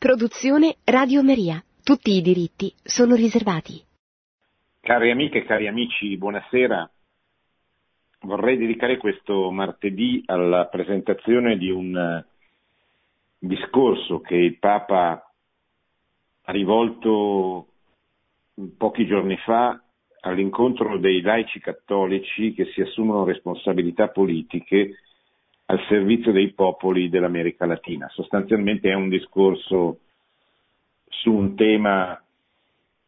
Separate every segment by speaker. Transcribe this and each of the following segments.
Speaker 1: Produzione Radio Maria. Tutti i diritti sono riservati.
Speaker 2: Cari amiche e cari amici, buonasera. Vorrei dedicare questo martedì alla presentazione di un eh, discorso che il Papa ha rivolto pochi giorni fa all'incontro dei laici cattolici che si assumono responsabilità politiche al servizio dei popoli dell'America Latina. Sostanzialmente è un discorso su un tema,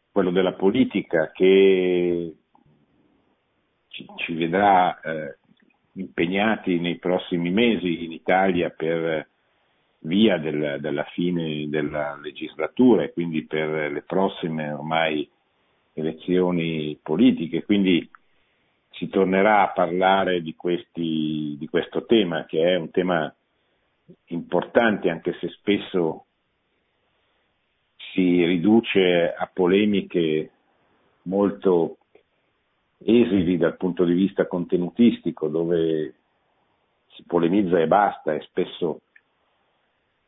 Speaker 2: quello della politica, che ci, ci vedrà eh, impegnati nei prossimi mesi in Italia per via del, della fine della legislatura e quindi per le prossime ormai elezioni politiche. Quindi si tornerà a parlare di, questi, di questo tema, che è un tema importante anche se spesso si riduce a polemiche molto esili dal punto di vista contenutistico, dove si polemizza e basta e spesso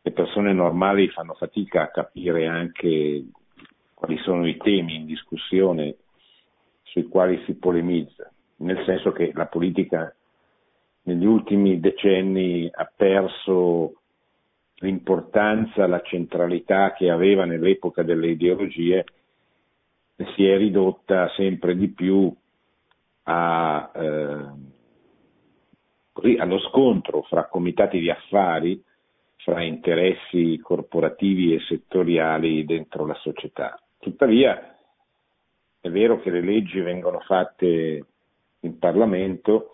Speaker 2: le persone normali fanno fatica a capire anche quali sono i temi in discussione sui quali si polemizza nel senso che la politica negli ultimi decenni ha perso l'importanza, la centralità che aveva nell'epoca delle ideologie e si è ridotta sempre di più a, eh, allo scontro fra comitati di affari, fra interessi corporativi e settoriali dentro la società. Tuttavia è vero che le leggi vengono fatte in Parlamento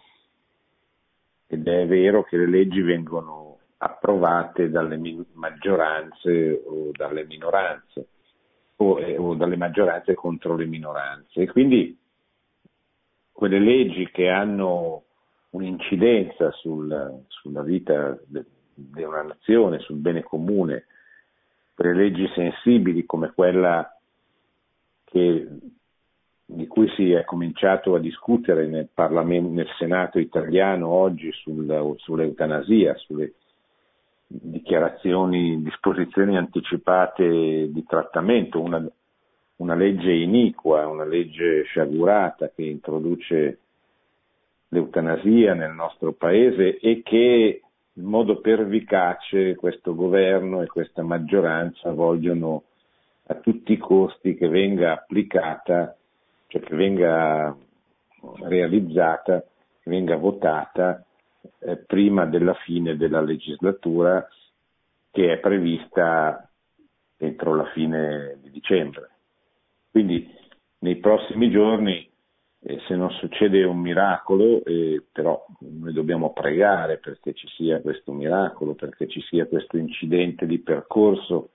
Speaker 2: ed è vero che le leggi vengono approvate dalle maggioranze o dalle minoranze o, eh, o dalle maggioranze contro le minoranze. E quindi quelle leggi che hanno un'incidenza sul, sulla vita di una nazione, sul bene comune, quelle leggi sensibili come quella che di cui si è cominciato a discutere nel, nel Senato italiano oggi sul, sull'eutanasia, sulle dichiarazioni, disposizioni anticipate di trattamento, una, una legge iniqua, una legge sciagurata che introduce l'eutanasia nel nostro paese e che in modo pervicace questo governo e questa maggioranza vogliono a tutti i costi che venga applicata cioè che venga realizzata, che venga votata eh, prima della fine della legislatura che è prevista entro la fine di dicembre. Quindi nei prossimi giorni, eh, se non succede un miracolo, eh, però noi dobbiamo pregare perché ci sia questo miracolo, perché ci sia questo incidente di percorso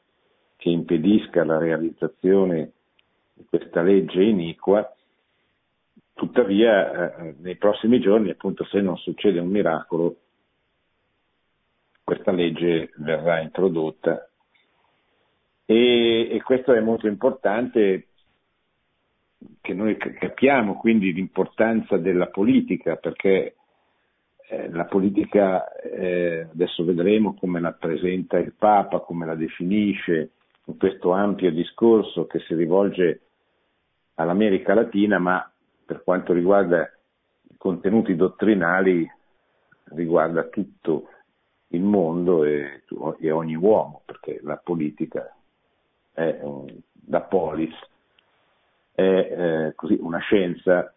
Speaker 2: che impedisca la realizzazione questa legge iniqua, tuttavia eh, nei prossimi giorni, appunto se non succede un miracolo, questa legge verrà introdotta. E, e questo è molto importante che noi capiamo quindi l'importanza della politica perché eh, la politica eh, adesso vedremo come la presenta il Papa, come la definisce in questo ampio discorso che si rivolge all'America Latina, ma per quanto riguarda i contenuti dottrinali riguarda tutto il mondo e, e ogni uomo, perché la politica è da polis, è eh, così, una scienza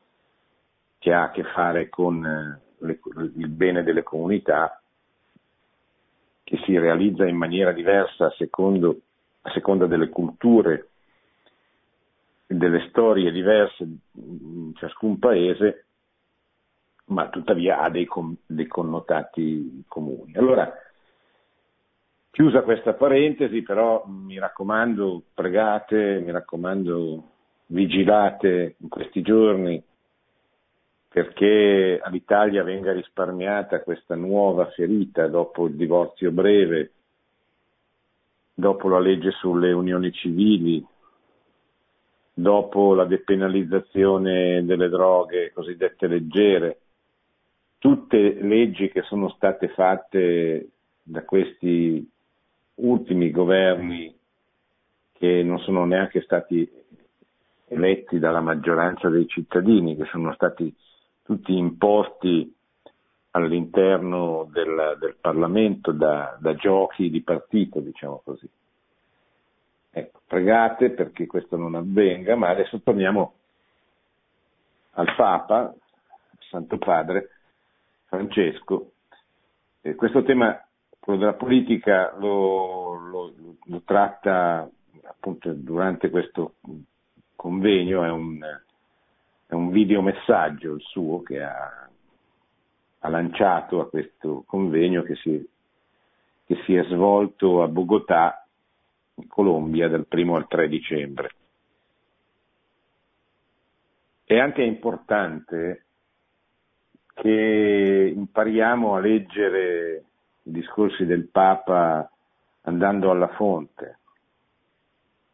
Speaker 2: che ha a che fare con eh, le, il bene delle comunità, che si realizza in maniera diversa a, secondo, a seconda delle culture delle storie diverse in ciascun paese, ma tuttavia ha dei, com- dei connotati comuni. Allora, chiusa questa parentesi, però mi raccomando, pregate, mi raccomando, vigilate in questi giorni perché all'Italia venga risparmiata questa nuova ferita dopo il divorzio breve, dopo la legge sulle unioni civili, dopo la depenalizzazione delle droghe cosiddette leggere, tutte leggi che sono state fatte da questi ultimi governi che non sono neanche stati eletti dalla maggioranza dei cittadini, che sono stati tutti imposti all'interno del, del Parlamento da, da, giochi di partito, diciamo così. Ecco, pregate perché questo non avvenga, ma adesso torniamo al Papa, Santo Padre, Francesco. Eh, questo tema, quello della politica, lo, lo, lo tratta appunto durante questo convegno, è un, è un videomessaggio il suo che ha, ha, lanciato a questo convegno che si, che si è svolto a Bogotà, in Colombia, dal 1 al 3 dicembre. È anche importante che impariamo a leggere i discorsi del Papa andando alla fonte,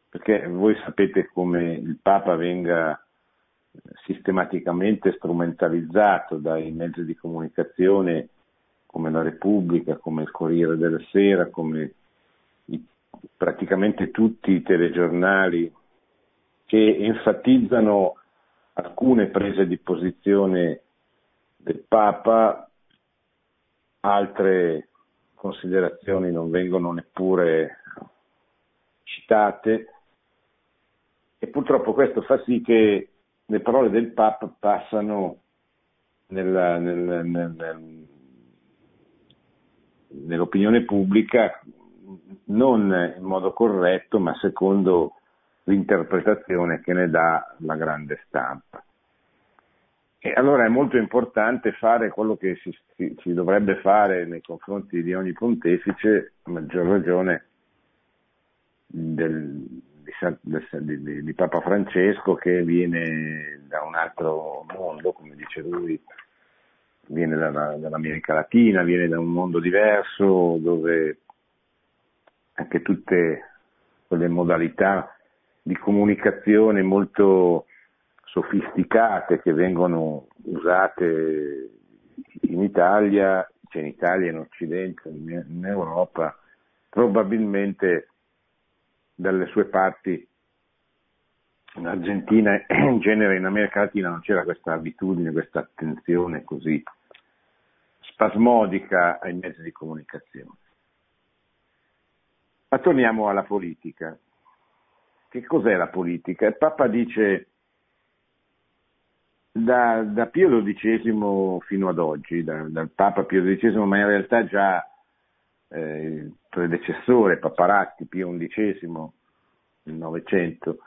Speaker 2: perché voi sapete come il Papa venga sistematicamente strumentalizzato dai mezzi di comunicazione come la Repubblica, come il Corriere della Sera, come praticamente tutti i telegiornali che enfatizzano alcune prese di posizione del Papa, altre considerazioni non vengono neppure citate. E purtroppo questo fa sì che le parole del Papa passano nella, nel, nel, nell'opinione pubblica non in modo corretto ma secondo l'interpretazione che ne dà la grande stampa. E allora è molto importante fare quello che si, si, si, dovrebbe fare nei confronti di ogni pontefice, a maggior ragione del, di, di, di, Papa Francesco che viene da un altro mondo, come dice lui, viene dalla, dall'America Latina, viene da un mondo diverso dove anche tutte quelle modalità di comunicazione molto sofisticate che vengono usate in Italia, cioè in Italia, in Occidente, in Europa, probabilmente dalle sue parti in Argentina e in genere in America Latina non c'era questa abitudine, questa attenzione così spasmodica ai mezzi di comunicazione. Ma torniamo alla politica. Che cos'è la politica? Il Papa dice da, da Pio XII fino ad oggi, da, dal Papa Pio XII, ma in realtà già eh, il predecessore Paparatti, Pio XI, nel Novecento,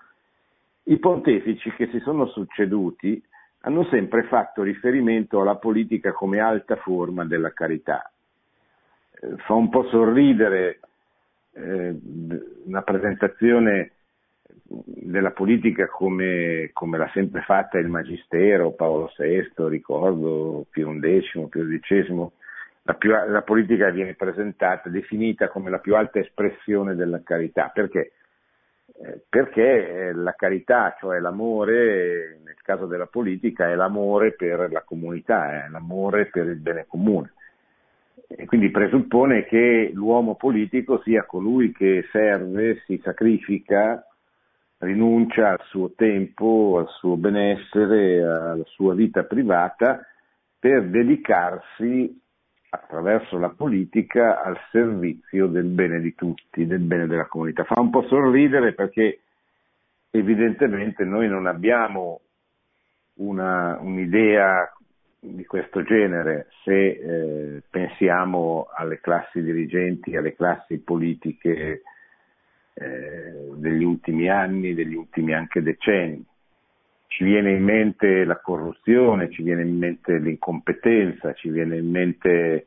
Speaker 2: i pontefici che si sono succeduti hanno sempre fatto riferimento alla politica come alta forma della carità. Eh, fa un po' sorridere eh, una presentazione della politica come, come, l'ha sempre fatta il Magistero, Paolo VI, ricordo Pio XI, Pio XII, la, più, la, politica viene presentata, definita come la più alta espressione della carità. Perché? Eh, perché la carità, cioè l'amore, nel caso della politica, è l'amore per la comunità, è l'amore per il bene comune. E quindi presuppone che l'uomo politico sia colui che serve, si sacrifica rinuncia al suo tempo, al suo benessere, alla sua vita privata per dedicarsi attraverso la politica al servizio del bene di tutti, del bene della comunità. Fa un po' sorridere perché evidentemente noi non abbiamo una, un'idea di questo genere se eh, pensiamo alle classi dirigenti, alle classi politiche eh, degli ultimi anni, degli ultimi anche decenni. Ci viene in mente la corruzione, ci viene in mente l'incompetenza, ci viene in mente eh,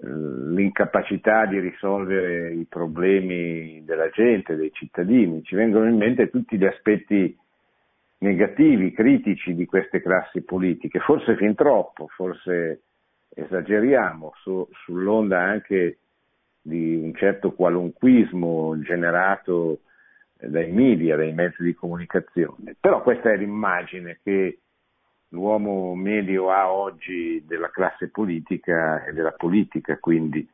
Speaker 2: l'incapacità di risolvere i problemi della gente, dei cittadini, ci vengono in mente tutti gli aspetti negativi, critici di queste classi politiche, forse fin troppo, forse esageriamo su, sull'onda anche di un certo qualunquismo generato dai media, dai mezzi di comunicazione. Però questa è l'immagine che l'uomo medio ha oggi della classe politica e della politica, quindi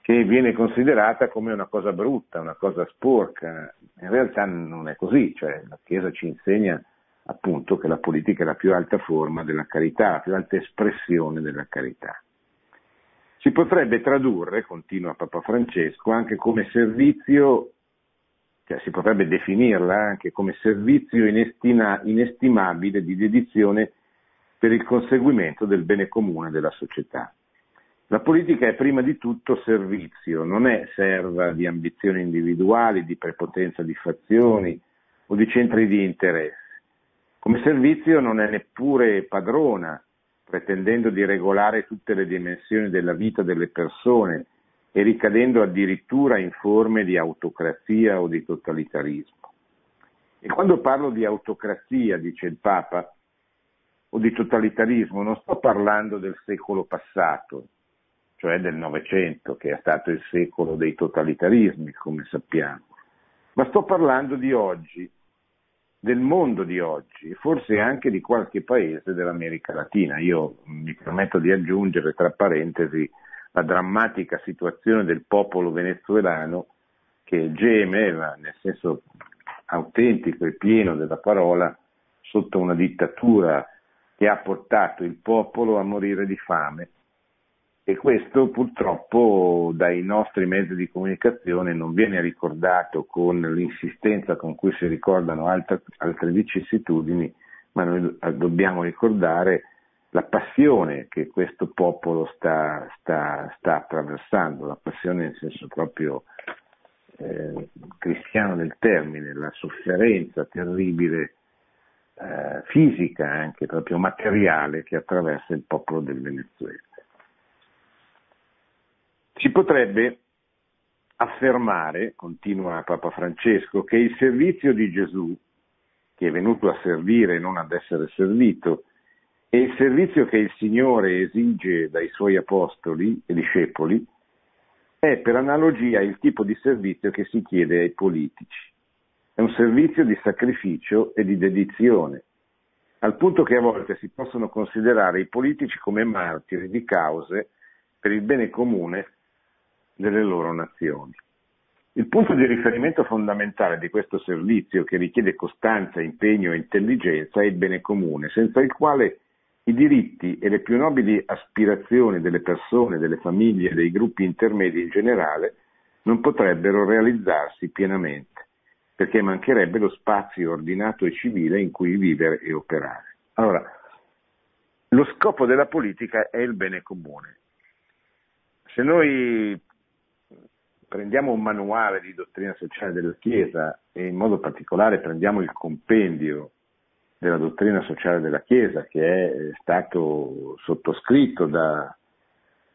Speaker 2: che viene considerata come una cosa brutta, una cosa sporca. In realtà non è così, cioè la Chiesa ci insegna appunto che la politica è la più alta forma della carità, la più alta espressione della carità. Si potrebbe tradurre, continua Papa Francesco, anche come servizio, cioè si potrebbe definirla anche come servizio inestima, inestimabile di dedizione per il conseguimento del bene comune della società. La politica è prima di tutto servizio, non è serva di ambizioni individuali, di prepotenza di fazioni o di centri di interesse. Come servizio non è neppure padrona, pretendendo di regolare tutte le dimensioni della vita delle persone e ricadendo addirittura in forme di autocrazia o di totalitarismo. E quando parlo di autocrazia, dice il Papa, o di totalitarismo, non sto parlando del secolo passato, cioè del Novecento, che è stato il secolo dei totalitarismi, come sappiamo, ma sto parlando di oggi, del mondo di oggi, forse anche di qualche paese dell'America Latina. Io mi permetto di aggiungere, tra parentesi, la drammatica situazione del popolo venezuelano che geme, nel senso autentico e pieno della parola, sotto una dittatura che ha portato il popolo a morire di fame e questo purtroppo dai nostri mezzi di comunicazione non viene ricordato con l'insistenza con cui si ricordano altre, altre vicissitudini, ma noi dobbiamo ricordare la passione che questo popolo sta, sta, sta attraversando, la passione nel senso proprio eh, cristiano del termine, la sofferenza terribile eh, fisica, anche proprio materiale che attraversa il popolo del Venezuela. Si potrebbe affermare, continua Papa Francesco, che il servizio di Gesù, che è venuto a servire e non ad essere servito, e il servizio che il Signore esige dai suoi apostoli e discepoli, è per analogia il tipo di servizio che si chiede ai politici. È un servizio di sacrificio e di dedizione, al punto che a volte si possono considerare i politici come martiri di cause per il bene comune delle loro nazioni. Il punto di riferimento fondamentale di questo servizio, che richiede costanza, impegno e intelligenza, è il bene comune, senza il quale i diritti e le più nobili aspirazioni delle persone, delle famiglie e dei gruppi intermedi in generale non potrebbero realizzarsi pienamente, perché mancherebbe lo spazio ordinato e civile in cui vivere e operare. Allora, lo scopo della politica è il bene comune. Se noi prendiamo un manuale di dottrina sociale della Chiesa e in modo particolare prendiamo il compendio della dottrina sociale della Chiesa che è stato sottoscritto da,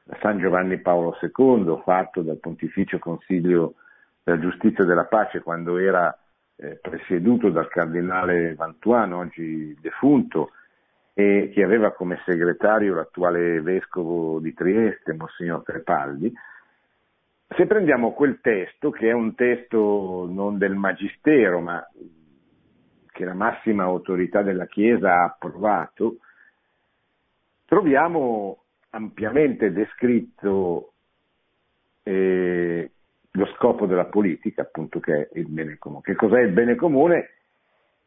Speaker 2: da San Giovanni Paolo II, fatto dal Pontificio Consiglio della Giustizia e della Pace quando era eh, presieduto dal cardinale Vantuano, oggi defunto, e che aveva come segretario l'attuale vescovo di Trieste, Monsignor Crepaldi, se prendiamo quel testo, che è un testo non del Magistero, ma che la massima autorità della Chiesa ha approvato, troviamo ampiamente descritto eh, lo scopo della politica, appunto che è il bene comune. Che cos'è il bene comune?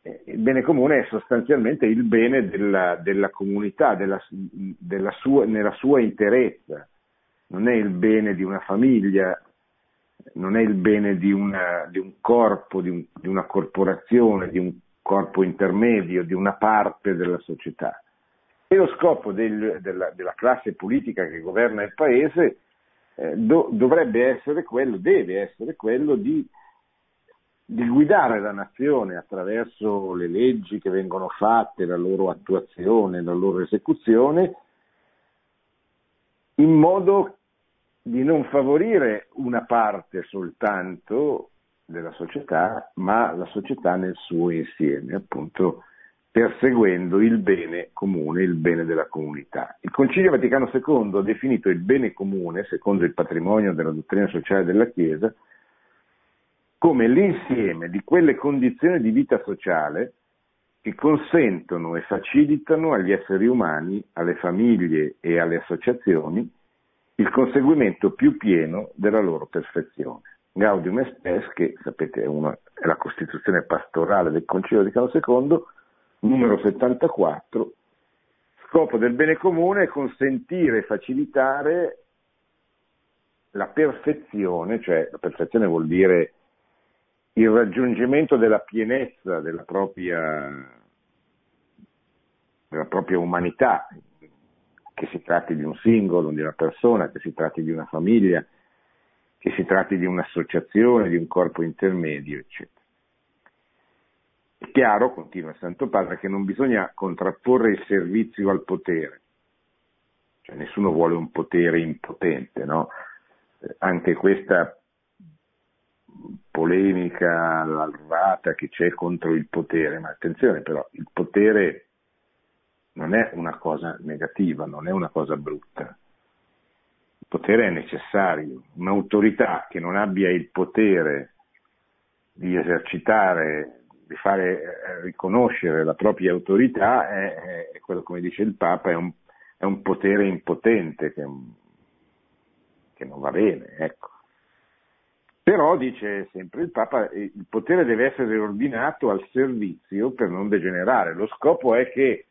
Speaker 2: Eh, il bene comune è sostanzialmente il bene della, della comunità, della, della sua, nella sua interezza non è il bene di una famiglia, non è il bene di, una, di un corpo, di, un, di, una corporazione, di un corpo intermedio, di una parte della società. E lo scopo del, della, della, classe politica che governa il paese eh, do, dovrebbe essere quello, deve essere quello di, di guidare la nazione attraverso le leggi che vengono fatte, la loro attuazione, la loro esecuzione, in modo di non favorire una parte soltanto della società, ma la società nel suo insieme, appunto perseguendo il bene comune, il bene della comunità. Il Concilio Vaticano II ha definito il bene comune, secondo il patrimonio della dottrina sociale della Chiesa, come l'insieme di quelle condizioni di vita sociale che consentono e facilitano agli esseri umani, alle famiglie e alle associazioni il conseguimento più pieno della loro perfezione. Gaudium et Spes, che sapete è, una, è la Costituzione pastorale del Concilio di Carlo II, numero 74, scopo del bene comune è consentire e facilitare la perfezione, cioè la perfezione vuol dire il raggiungimento della pienezza della propria, della propria umanità, che si tratti di un singolo, di una persona, che si tratti di una famiglia, che si tratti di un'associazione, di un corpo intermedio, eccetera. È chiaro, continua il Santo Padre, che non bisogna contrapporre il servizio al potere, cioè nessuno vuole un potere impotente, no? Anche questa polemica larvata che c'è contro il potere, ma attenzione però, il potere non è una cosa negativa, non è una cosa brutta. Il potere è necessario. Un'autorità che non abbia il potere di esercitare, di fare eh, riconoscere la propria autorità è, è quello, come dice il Papa, è un, è un potere impotente che, che non va bene. Ecco. Però, dice sempre il Papa, eh, il potere deve essere ordinato al servizio per non degenerare. Lo scopo è che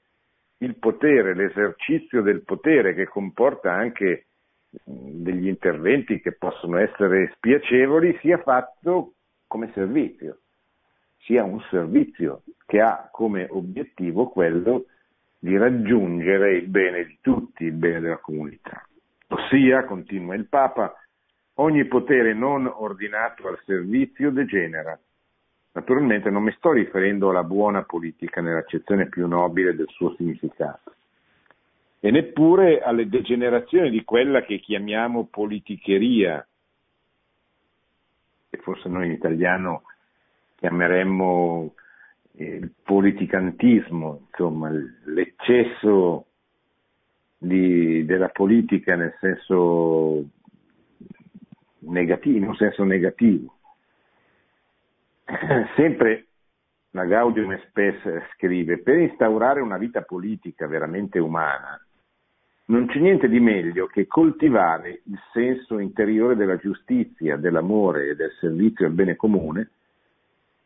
Speaker 2: il potere, l'esercizio del potere che comporta anche degli interventi che possono essere spiacevoli, sia fatto come servizio, sia un servizio che ha come obiettivo quello di raggiungere il bene di tutti, il bene della comunità. Ossia, continua il Papa, Ogni potere non ordinato al servizio degenera. Naturalmente non mi sto riferendo alla buona politica nell'accezione più nobile del suo significato e neppure alle degenerazioni di quella che chiamiamo politicheria, che forse noi in italiano chiameremmo eh, il politicantismo, insomma l'eccesso di, della politica nel senso negativo, in un senso negativo. Sempre la Gaudium Spes scrive, per instaurare una vita politica veramente umana, non c'è niente di meglio che coltivare il senso interiore della giustizia, dell'amore e del servizio al bene comune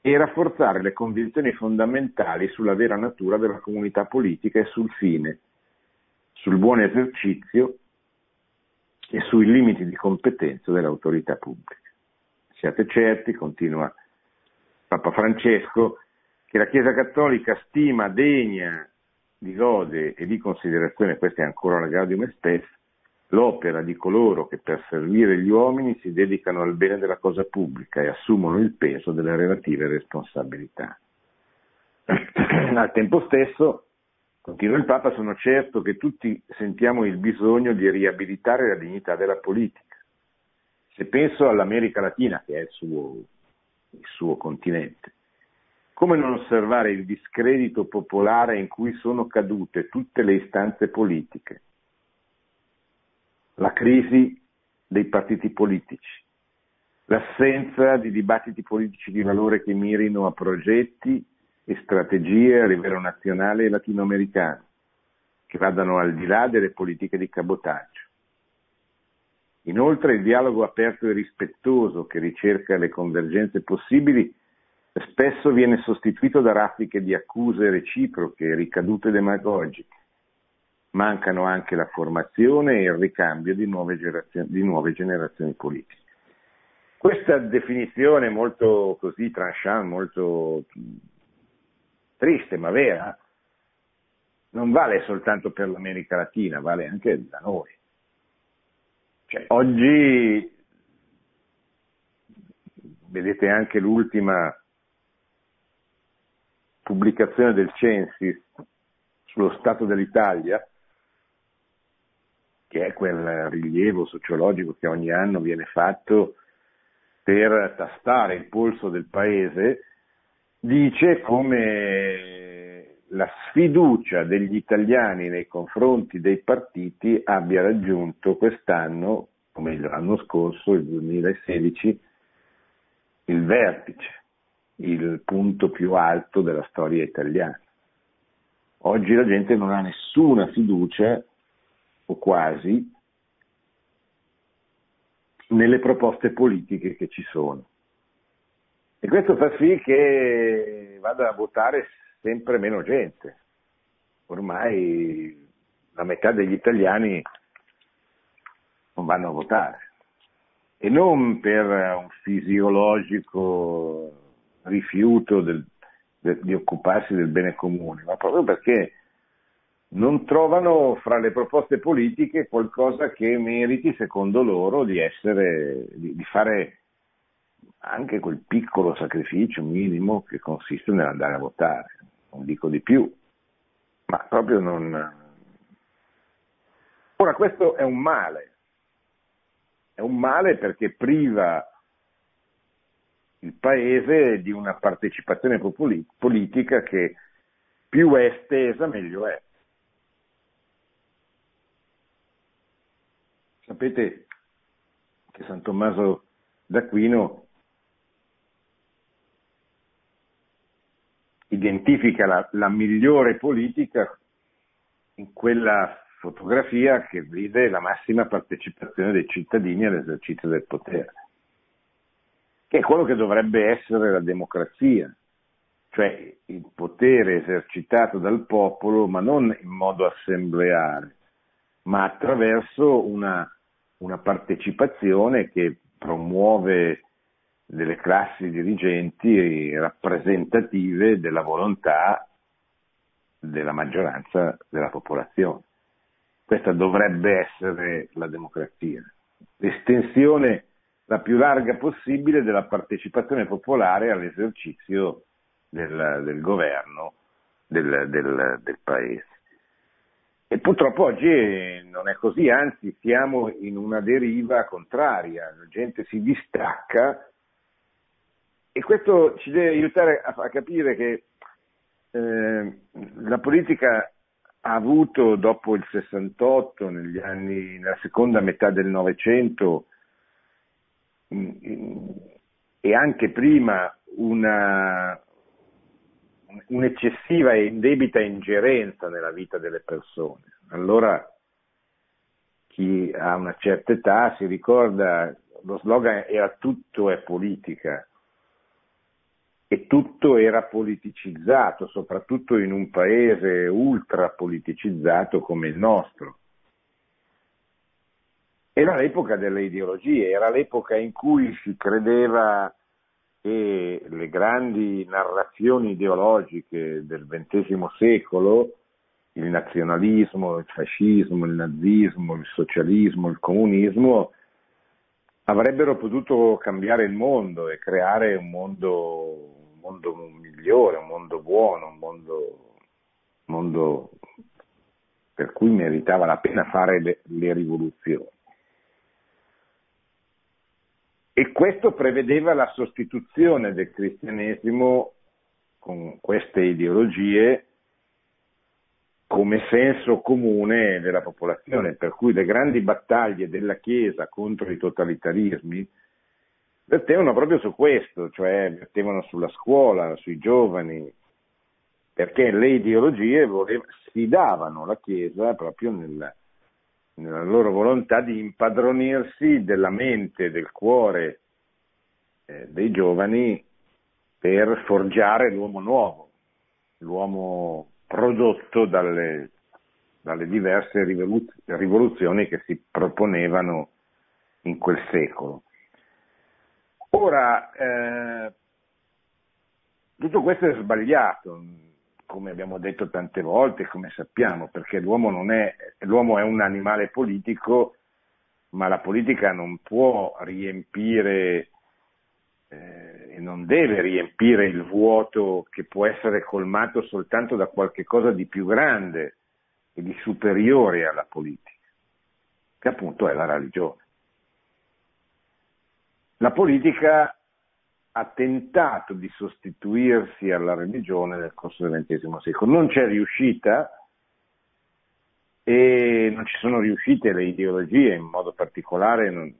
Speaker 2: e rafforzare le convinzioni fondamentali sulla vera natura della comunità politica e sul fine, sul buon esercizio e sui limiti di competenza dell'autorità pubblica. Siate certi, continua Papa Francesco, che la Chiesa Cattolica stima degna di lode e di considerazione, questa è ancora la Gaudium Spes, l'opera di coloro che per servire gli uomini si dedicano al bene della cosa pubblica e assumono il peso delle relative responsabilità. Al tempo stesso Continua il Papa, sono certo che tutti sentiamo il bisogno di riabilitare la dignità della politica. Se penso all'America Latina, che è il suo, il suo continente, come non osservare il discredito popolare in cui sono cadute tutte le istanze politiche? La crisi dei partiti politici, l'assenza di dibattiti politici di valore che mirino a progetti e strategie a livello nazionale e latinoamericano, che vadano al di là delle politiche di cabotaggio. Inoltre il dialogo aperto e rispettoso che ricerca le convergenze possibili spesso viene sostituito da raffiche di accuse reciproche e ricadute demagogiche. Mancano anche la formazione e il ricambio di nuove, di nuove generazioni politiche. Questa definizione molto così tranchant, molto triste ma vera, non vale soltanto per l'America Latina, vale anche da noi. Cioè, oggi vedete anche l'ultima pubblicazione del Censis sullo stato dell'Italia, che è quel rilievo sociologico che ogni anno viene fatto per tastare il polso del paese, dice come la sfiducia degli italiani nei confronti dei partiti abbia raggiunto quest'anno, o meglio l'anno scorso, il 2016, il vertice, il punto più alto della storia italiana. Oggi la gente non ha nessuna fiducia, o quasi, nelle proposte politiche che ci sono. E questo fa sì che vada a votare sempre meno gente. Ormai la metà degli italiani non vanno a votare. E non per un fisiologico rifiuto del, de, di occuparsi del bene comune, ma proprio perché non trovano fra le proposte politiche qualcosa che meriti, secondo loro, di, essere, di, di fare anche quel piccolo sacrificio minimo che consiste nell'andare a votare. Non dico di più, ma proprio non. Ora, questo è un male. È un male perché priva il paese di una partecipazione politica che più è estesa meglio è. Sapete che San Tommaso d'Aquino identifica la, la migliore politica in quella fotografia che vede la massima partecipazione dei cittadini all'esercizio del potere, che è quello che dovrebbe essere la democrazia, cioè il potere esercitato dal popolo, ma non in modo assembleare, ma attraverso una una partecipazione che promuove delle classi dirigenti rappresentative della volontà della maggioranza della popolazione. Questa dovrebbe essere la democrazia, l'estensione la più larga possibile della partecipazione popolare all'esercizio del, del governo del, del, del Paese. E purtroppo oggi non è così, anzi siamo in una deriva contraria, la gente si distacca e questo ci deve aiutare a, a capire che eh, la politica ha avuto dopo il 68, negli anni, nella seconda metà del Novecento e anche prima una, un'eccessiva e indebita ingerenza nella vita delle persone. Allora chi ha una certa età si ricorda, lo slogan era tutto è politica e tutto era politicizzato, soprattutto in un paese ultra politicizzato come il nostro. Era l'epoca delle ideologie, era l'epoca in cui si credeva e le grandi narrazioni ideologiche del XX secolo, il nazionalismo, il fascismo, il nazismo, il socialismo, il comunismo, avrebbero potuto cambiare il mondo e creare un mondo, mondo migliore, un mondo buono, un mondo, mondo, per cui meritava la pena fare le, le rivoluzioni. E questo prevedeva la sostituzione del cristianesimo con queste ideologie come senso comune della popolazione, per cui le grandi battaglie della Chiesa contro i totalitarismi vertevano proprio su questo, cioè vertevano sulla scuola, sui giovani, perché le ideologie voleva, sfidavano la Chiesa proprio nella, nella loro volontà di impadronirsi della mente, del cuore eh, dei giovani per forgiare l'uomo nuovo, l'uomo prodotto dalle, dalle diverse rivoluzioni che si proponevano in quel secolo. Ora, eh, tutto questo è sbagliato, come abbiamo detto tante volte, come sappiamo, perché l'uomo, è, l'uomo è un animale politico, ma la politica non può riempire eh, e non deve riempire il vuoto che può essere colmato soltanto da qualche cosa di più grande e di superiore alla politica, che appunto è la religione. La politica ha tentato di sostituirsi alla religione nel corso del XX secolo. Non c'è riuscita e non ci sono riuscite le ideologie, in modo particolare non,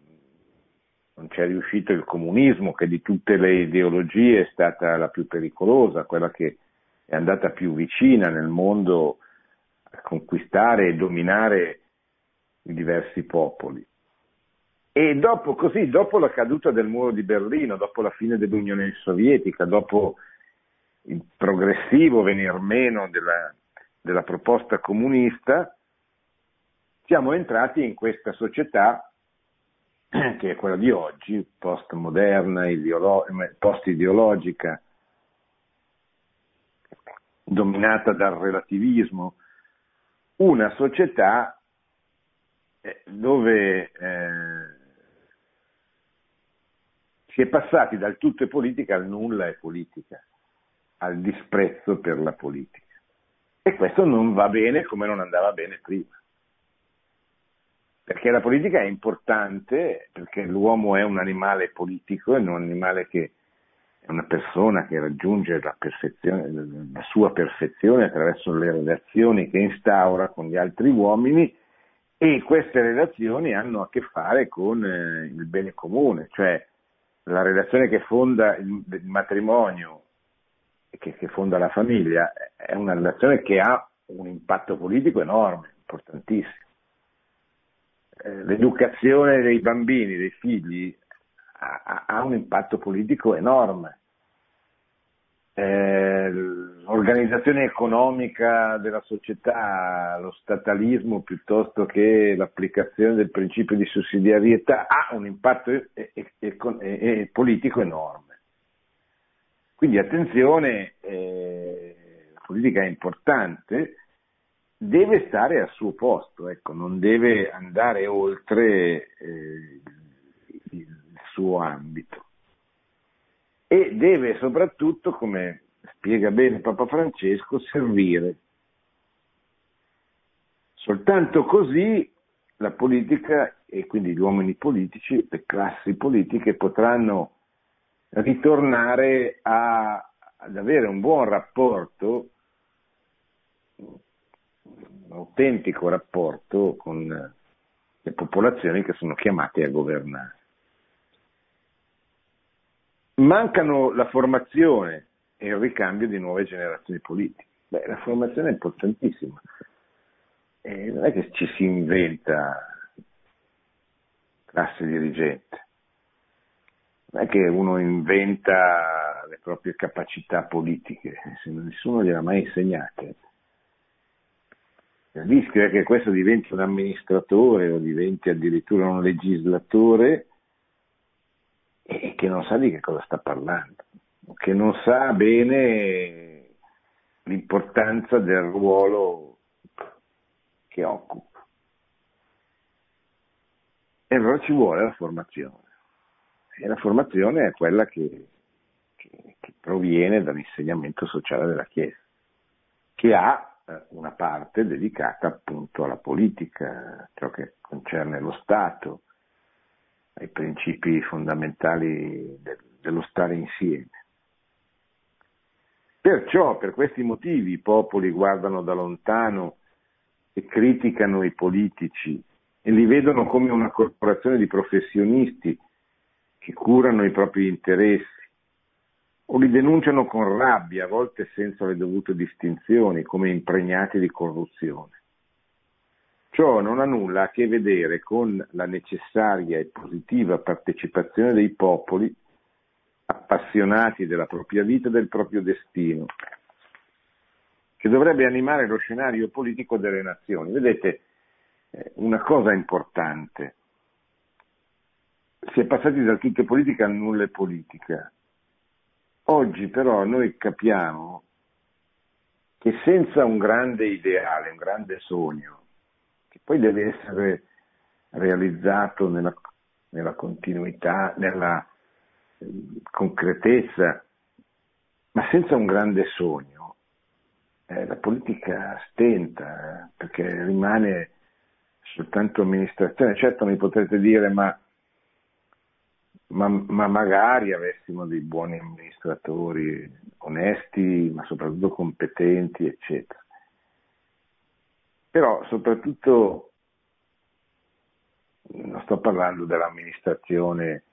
Speaker 2: non c'è riuscito il comunismo, che di tutte le ideologie è stata la più pericolosa, quella che è andata più vicina nel mondo a conquistare e dominare i diversi popoli. E dopo, così, dopo la caduta del muro di Berlino, dopo la fine dell'Unione Sovietica, dopo il progressivo venir meno della, della proposta comunista, siamo entrati in questa società che è quella di oggi, postmoderna, ideolo- post-ideologica, dominata dal relativismo, una società eh, dove eh, si è passati dal tutto è politica al nulla è politica, al disprezzo per la politica. E questo non va bene come non andava bene prima. Perché la politica è importante, perché l'uomo è un animale politico non un animale che è una persona che raggiunge la, la sua perfezione attraverso le relazioni che instaura con gli altri uomini e queste relazioni hanno a che fare con eh, il bene comune, cioè la relazione che fonda il, matrimonio, che, che fonda la famiglia, è una relazione che ha un impatto politico enorme, importantissimo. Eh, l'educazione dei bambini, dei figli, ha, ha un impatto politico enorme. Eh, l'organizzazione economica della società, lo statalismo piuttosto che l'applicazione del principio di sussidiarietà ha un impatto e, e, e, politico enorme. Quindi attenzione, eh, la politica è importante, deve stare al suo posto, ecco, non deve andare oltre eh, il suo ambito. E deve soprattutto, come spiega bene Papa Francesco, servire. Soltanto così la politica e quindi gli uomini politici, le classi politiche potranno ritornare a, ad avere un buon rapporto autentico rapporto con le popolazioni che sono chiamate a governare. Mancano la formazione e il ricambio di nuove generazioni politiche. Beh, la formazione è importantissima. E non è che ci si inventa classe dirigente, non è che uno inventa le proprie capacità politiche, se nessuno gliele ha mai insegnate. Il rischio è che questo diventi un amministratore o diventi addirittura un legislatore e che non sa di che cosa sta parlando, che non sa bene l'importanza del ruolo che occupa. E allora ci vuole la formazione. E la formazione è quella che, che, che proviene dall'insegnamento sociale della Chiesa, che ha eh, una parte dedicata appunto alla politica, ciò che concerne lo Stato, ai principi fondamentali del, dello stare insieme. Perciò, per questi motivi, i popoli guardano da lontano e criticano i politici e li vedono come una corporazione di professionisti che curano i propri interessi o li denunciano con rabbia, a volte senza le dovute distinzioni, come impregnati di corruzione. Ciò non ha nulla a che vedere con la necessaria e positiva partecipazione dei popoli appassionati della propria vita e del proprio destino, che dovrebbe animare lo scenario politico delle nazioni. Vedete, eh, una cosa importante, si è passati dal tutto politica al nulla è politica. Oggi però noi capiamo che senza un grande ideale, un grande sogno, poi deve essere realizzato nella, nella continuità, nella eh, concretezza, ma senza un grande sogno, eh, la politica stenta, eh, perché rimane soltanto amministrazione. Certo mi potrete dire, ma ma, ma, magari avessimo dei buoni amministratori onesti, ma soprattutto competenti, eccetera. Però soprattutto non sto parlando dell'amministrazione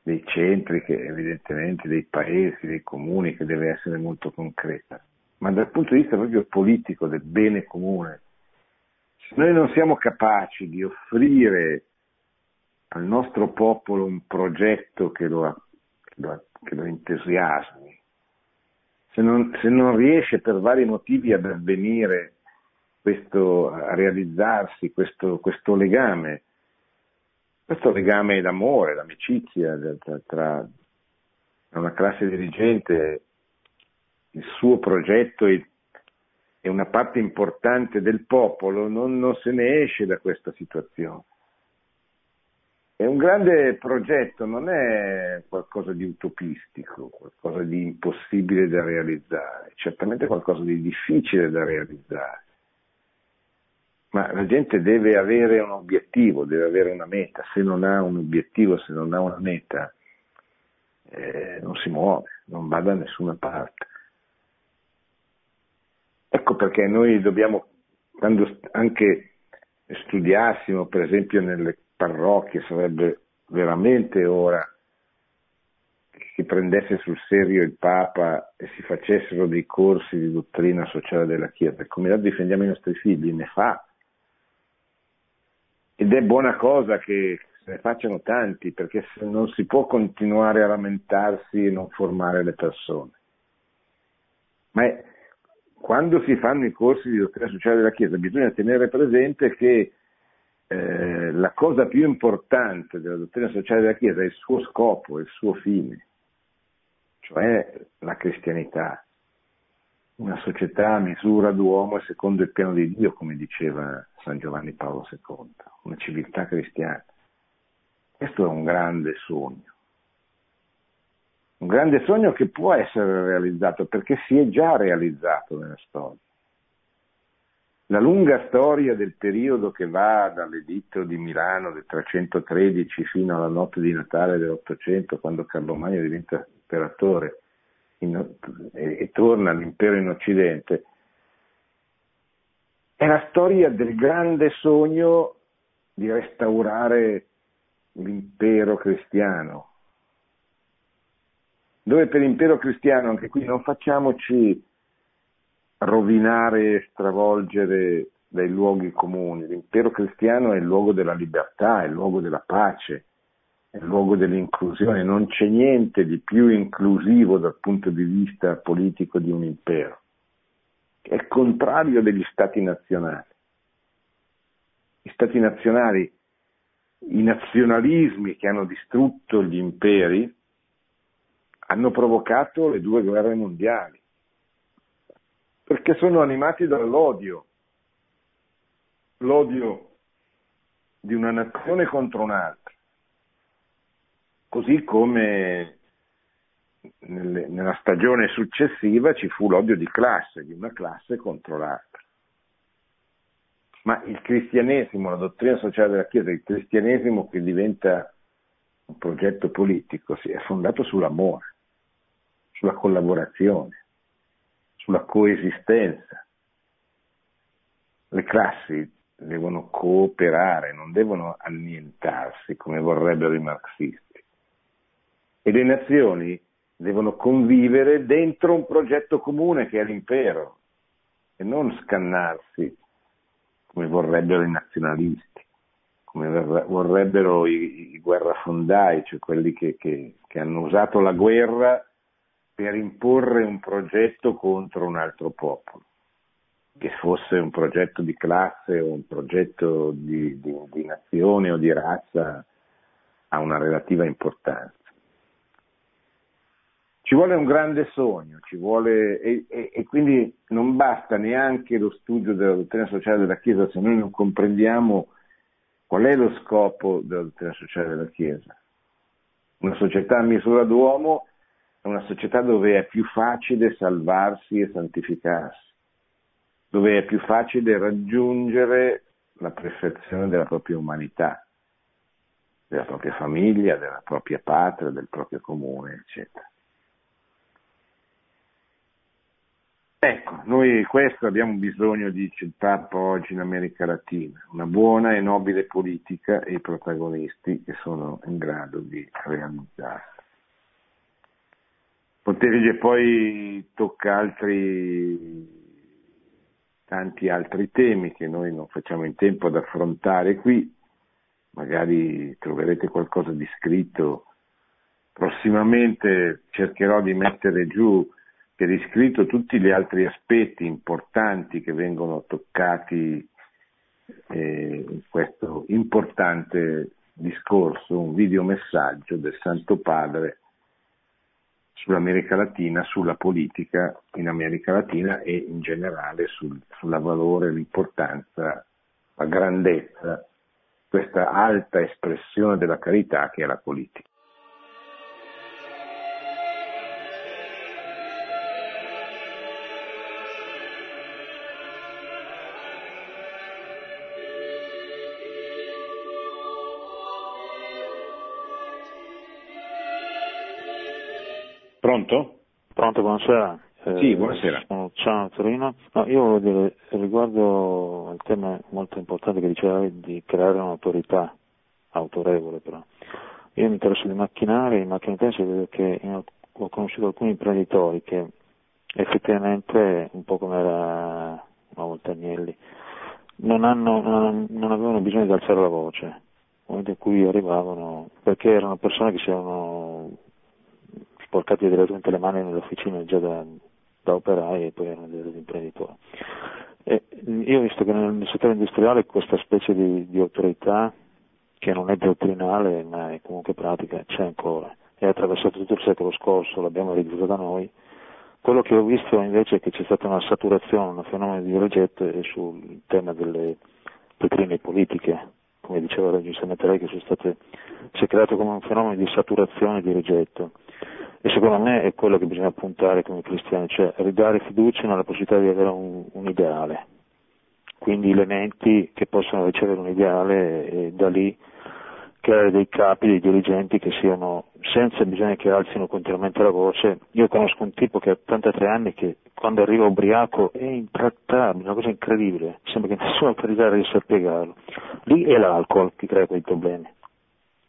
Speaker 2: dei centri, che evidentemente dei paesi, dei comuni, che deve essere molto concreta, ma dal punto di vista proprio politico, del bene comune. Se noi non siamo capaci di offrire al nostro popolo un progetto che lo, che lo, che lo entusiasmi, se non, se non, riesce per vari motivi ad avvenire questo, realizzarsi questo, questo legame, questo legame d'amore, d'amicizia tra, tra una classe dirigente, il suo progetto e una parte importante del popolo, non, non se ne esce da questa situazione. È un grande progetto, non è qualcosa di utopistico, qualcosa di impossibile da realizzare, certamente qualcosa di difficile da realizzare. Ma la gente deve avere un obiettivo, deve avere una meta. Se non ha un obiettivo, se non ha una meta, eh, non si muove, non va da nessuna parte. Ecco perché noi dobbiamo, quando anche studiassimo, per esempio nelle parrocchie, sarebbe veramente ora che si prendesse sul serio il Papa e si facessero dei corsi di dottrina sociale della Chiesa. Come la difendiamo i nostri figli, ne fa. Ed è buona cosa che se ne facciano tanti, perché non si può continuare a lamentarsi e non formare le persone. Ma è, quando si fanno i corsi di dottrina sociale della Chiesa bisogna tenere presente che eh, la cosa più importante della dottrina sociale della Chiesa è il suo scopo, il suo fine, cioè la cristianità, una società a misura d'uomo e secondo il piano di Dio, come diceva San Giovanni Paolo II, una civiltà cristiana. Questo è un grande sogno, un grande sogno che può essere realizzato perché si è già realizzato nella storia. La lunga storia del periodo che va dall'editto di Milano del 313 fino alla notte di Natale dell'Ottocento, quando Carlo Magno diventa imperatore in, e, e torna all'impero in Occidente, è la storia del grande sogno di restaurare l'impero cristiano, dove per impero cristiano, anche qui non facciamoci rovinare e stravolgere dai luoghi comuni. L'impero cristiano è il luogo della libertà, è il luogo della pace, è il luogo dell'inclusione. Non c'è niente di più inclusivo dal punto di vista politico di un impero. È contrario degli stati nazionali. Gli stati nazionali, i nazionalismi che hanno distrutto gli imperi, hanno provocato le due guerre mondiali perché sono animati dall'odio, l'odio di una nazione contro un'altra, così come nelle, nella stagione successiva ci fu l'odio di classe, di una classe contro l'altra. Ma il cristianesimo, la dottrina sociale della Chiesa, il cristianesimo che diventa un progetto politico, è fondato sull'amore, sulla collaborazione sulla coesistenza. Le classi devono cooperare, non devono annientarsi come vorrebbero i marxisti. E le nazioni devono convivere dentro un progetto comune che è l'impero e non scannarsi come vorrebbero i nazionalisti, come vorrebbero i, i guerrafondai, cioè quelli che, che, che hanno usato la guerra per imporre un progetto contro un altro popolo, che fosse un progetto di classe o un progetto di, di, di nazione o di razza, ha una relativa importanza. Ci vuole un grande sogno, vuole, e, e, e, quindi non basta neanche lo studio della dottrina sociale della Chiesa se noi non comprendiamo qual è lo scopo della dottrina sociale della Chiesa. Una società a misura d'uomo è una società dove è più facile salvarsi e santificarsi, dove è più facile raggiungere la perfezione della propria umanità, della propria famiglia, della propria patria, del proprio comune, eccetera. Ecco, noi questo abbiamo bisogno, dice il Papa oggi in America Latina, una buona e nobile politica e i protagonisti che sono in grado di realizzarla. Pontefice poi tocca altri, tanti altri temi che noi non facciamo in tempo ad affrontare qui, magari troverete qualcosa di scritto. Prossimamente cercherò di mettere giù per iscritto tutti gli altri aspetti importanti che vengono toccati eh, in questo importante discorso, un videomessaggio del Santo Padre sull'America Latina, sulla politica in America Latina e in generale sul, sulla valore, l'importanza, la grandezza, questa alta espressione della carità che è la politica. Pronto,
Speaker 3: buonasera.
Speaker 2: Eh, sì, buonasera.
Speaker 3: Sono Ciao Torino. No, io volevo dire riguardo al tema molto importante che diceva di creare un'autorità autorevole però. Io mi interesso di macchinari, in macchina intensa vedo che ho conosciuto alcuni imprenditori che effettivamente, un po' come era una volta Agnelli, non, hanno, non, non avevano bisogno di alzare la voce, nel momento in cui arrivavano, perché erano persone che si erano sporcati direttamente le mani nell'officina già da, da operai e poi erano degli imprenditori. E io ho visto che nel, settore industriale questa specie di, di, autorità, che non è dottrinale ma è comunque pratica, c'è ancora. È attraversato tutto il secolo scorso, l'abbiamo ereditato da noi. Quello che ho visto invece è che c'è stata una saturazione, un fenomeno di rigetto sul tema delle dottrine politiche, come diceva giustamente lei, che state, si è creato come un fenomeno di saturazione e di rigetto. E secondo me è quello che bisogna puntare come cristiani, cioè ridare fiducia nella possibilità di avere un, un ideale, quindi elementi che possono ricevere un ideale e da lì creare dei capi, dei dirigenti che siano, senza bisogno che alzino continuamente la voce. Io conosco un tipo che ha 83 anni che quando arriva ubriaco è intrattabile, una cosa incredibile, sembra che nessuna autorità riesca a spiegarlo. Lì è l'alcol che crea quei problemi.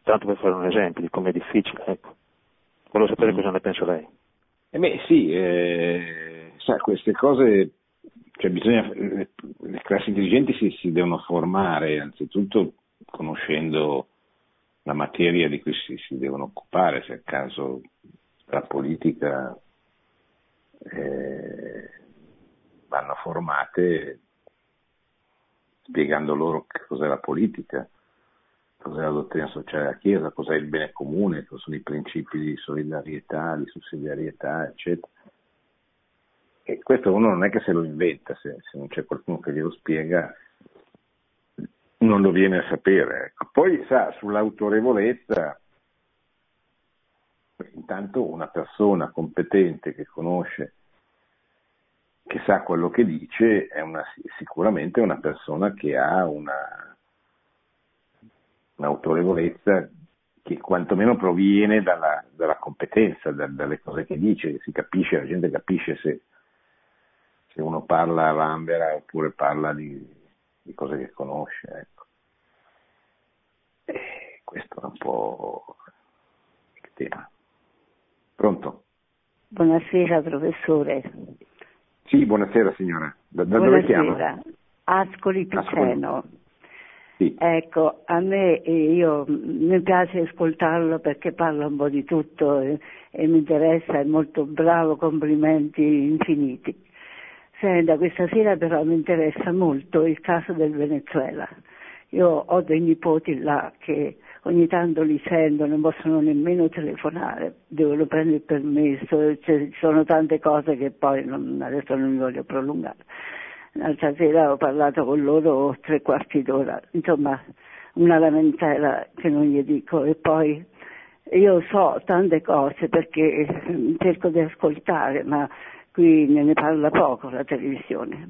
Speaker 3: Tanto per fare un esempio di come è difficile, ecco. Volevo sapere mm. cosa ne pensa lei.
Speaker 2: Eh beh sì, eh, sa, queste cose, cioè bisogna, le, le classi dirigenti si, si, devono formare anzitutto conoscendo la materia di cui si, si devono occupare, se a caso la politica eh, vanno formate spiegando loro che cos'è la politica, cos'è la dottrina sociale della Chiesa, cos'è il bene comune, cosa sono i principi di solidarietà, di sussidiarietà, eccetera. E questo uno non è che se lo inventa, se, se non c'è qualcuno che glielo spiega, non lo viene a sapere. Ecco. Poi sa, sull'autorevolezza, intanto una persona competente che conosce, che sa quello che dice, è una, sicuramente una persona che ha una, un'autorevolezza che quantomeno proviene dalla, dalla competenza, da, dalle cose che dice, si capisce, la gente capisce se, se uno parla a Lambera oppure parla di, di cose che conosce. Ecco. E questo è un po' il tema. Pronto?
Speaker 4: Buonasera professore.
Speaker 2: Sì, buonasera signora. Da, da buonasera. dove chiama?
Speaker 4: Ascoli Piceno.
Speaker 2: Ascoli. Sì.
Speaker 4: Ecco, a me io, mi piace ascoltarlo perché parla un po' di tutto e, e mi interessa, è molto bravo, complimenti infiniti. Senta, questa sera però mi interessa molto il caso del Venezuela. Io ho dei nipoti là che ogni tanto li sento, non possono nemmeno telefonare, devono prendere il permesso, ci sono tante cose che poi non, adesso non mi voglio prolungare l'altra sera ho parlato con loro tre quarti d'ora, insomma una lamentela che non gli dico e poi io so tante cose perché cerco di ascoltare, ma qui ne parla poco la televisione.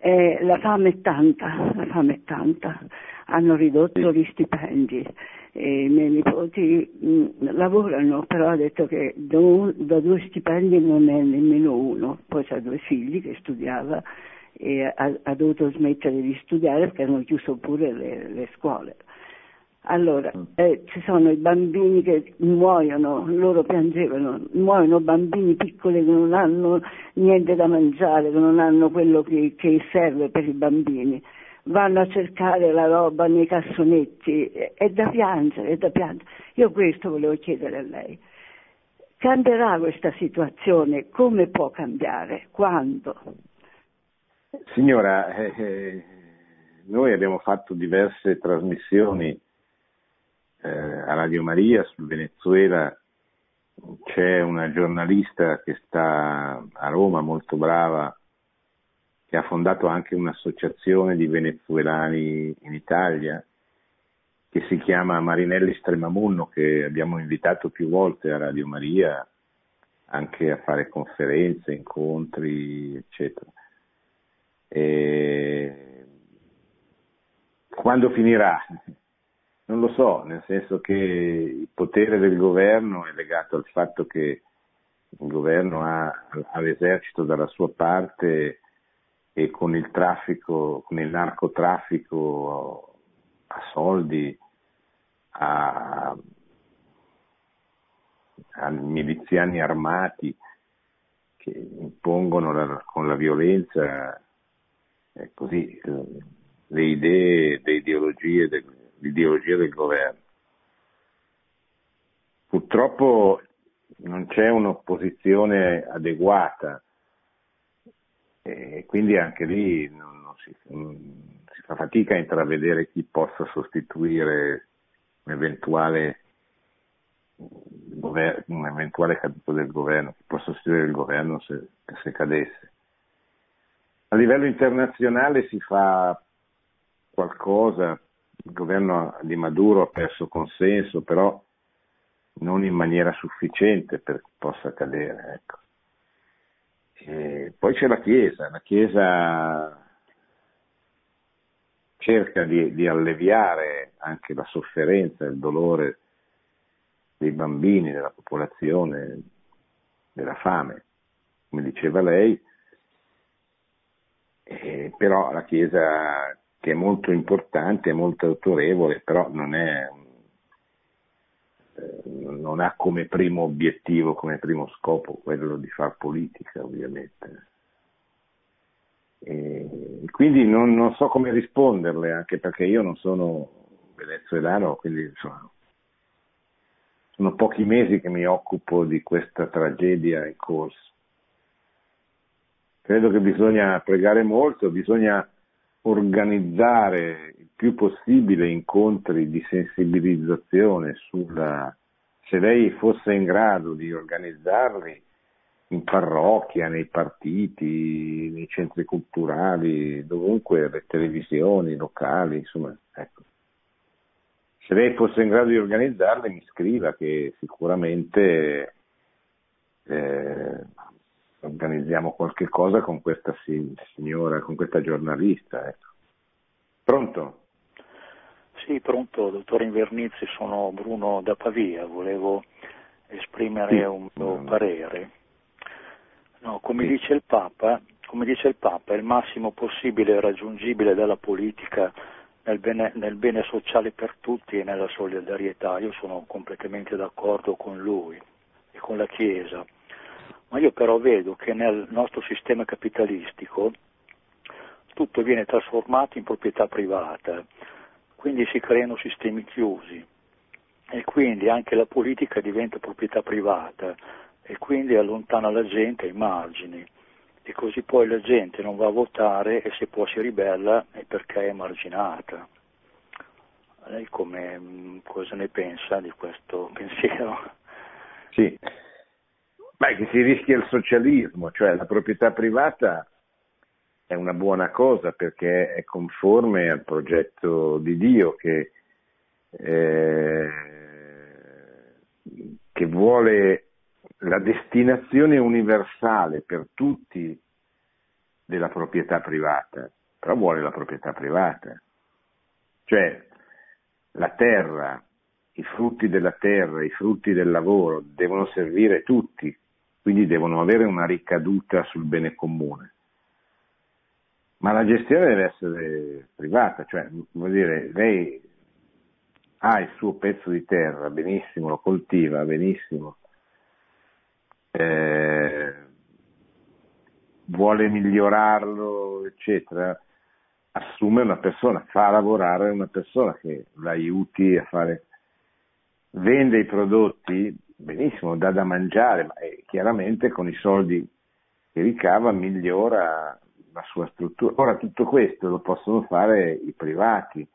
Speaker 4: E la fame è tanta, la fame è tanta, hanno ridotto gli stipendi, e i miei nipoti mh, mm, lavorano, però ha detto che da, da due stipendi non è nemmeno uno, poi ha due figli che studiava e ha, ha, dovuto smettere di studiare perché hanno chiuso pure le, le scuole. Allora, mm. eh, ci sono i bambini che muoiono, loro piangevano, muoiono bambini piccoli che non hanno niente da mangiare, che non hanno quello che, che serve per i bambini. vanno a cercare la roba nei cassonetti, è da piangere, è da piangere. Io questo volevo chiedere a lei. Cambierà questa situazione? Come può cambiare? Quando?
Speaker 2: Signora, eh, eh, noi abbiamo fatto diverse trasmissioni eh, a Radio Maria sul Venezuela, c'è una giornalista che sta a Roma molto brava, che ha fondato anche un'associazione di venezuelani in Italia, che si chiama Marinelli Stremamunno, che abbiamo invitato più volte a Radio Maria anche a fare conferenze, incontri, eccetera. E quando finirà? Non lo so, nel senso che il potere del governo è legato al fatto che il governo ha, ha l'esercito dalla sua parte e con il traffico, con il narcotraffico a soldi, a, a miliziani armati che impongono la, con la violenza così, le idee, le ideologie del, l'ideologia del governo. Purtroppo non c'è un'opposizione adeguata e quindi anche lì non, non si, non, si, fa fatica a intravedere chi possa sostituire un eventuale, un eventuale caduto del governo, chi possa sostituire il governo se, se cadesse. A livello internazionale si fa qualcosa, il governo di Maduro ha perso consenso, però non in maniera sufficiente per che possa cadere. Ecco. poi c'è la Chiesa, la Chiesa cerca di, di, alleviare anche la sofferenza e il dolore dei bambini, della popolazione, della fame, come diceva lei, eh, però la Chiesa che è molto importante, molto autorevole, però non, è, eh, non ha come primo obiettivo, come primo scopo quello di far politica, ovviamente. E quindi non, non, so come risponderle, anche perché io non sono venezuelano, quindi insomma, sono pochi mesi che mi occupo di questa tragedia in corso. Credo che bisogna pregare molto, bisogna organizzare il più possibile incontri di sensibilizzazione sulla, se lei fosse in grado di organizzarli in parrocchia, nei partiti, nei centri culturali, dovunque, le televisioni locali, insomma, ecco. Se lei fosse in grado di organizzarle mi scriva che sicuramente eh, organizziamo qualche cosa con questa signora, con questa giornalista. Ecco. Pronto?
Speaker 5: Sì, pronto, dottore Invernizzi, sono Bruno da Pavia, volevo esprimere sì. un mio mm. parere. No, come, sì. dice Papa, come, dice il Papa, il massimo possibile raggiungibile dalla politica nel bene, nel bene sociale per tutti e nella solidarietà. Io sono completamente d'accordo con lui e con la Chiesa ma io però vedo che nel nostro sistema capitalistico tutto viene trasformato in proprietà privata, quindi si creano sistemi chiusi e quindi anche la politica diventa proprietà privata e quindi allontana la gente ai margini e così poi la gente non va a votare e se poi si ribella è perché è emarginata. Lei come, cosa ne pensa di questo pensiero?
Speaker 2: Sì, Beh, che si rischia il socialismo, cioè la proprietà privata è una buona cosa perché è conforme al progetto di Dio che, eh, che vuole la destinazione universale per tutti della proprietà privata, però vuole la proprietà privata. Cioè la terra, i frutti della terra, i frutti del lavoro devono servire tutti, quindi devono avere una ricaduta sul bene comune. Ma la gestione deve essere privata, cioè vuol dire lei ha il suo pezzo di terra, benissimo, lo coltiva, benissimo, eh, vuole migliorarlo, eccetera, assume una persona, fa lavorare una persona che l'aiuti a fare, vende i prodotti, benissimo, dà da mangiare, ma chiaramente con i soldi che ricava migliora la sua struttura. Ora tutto questo lo possono fare i privati,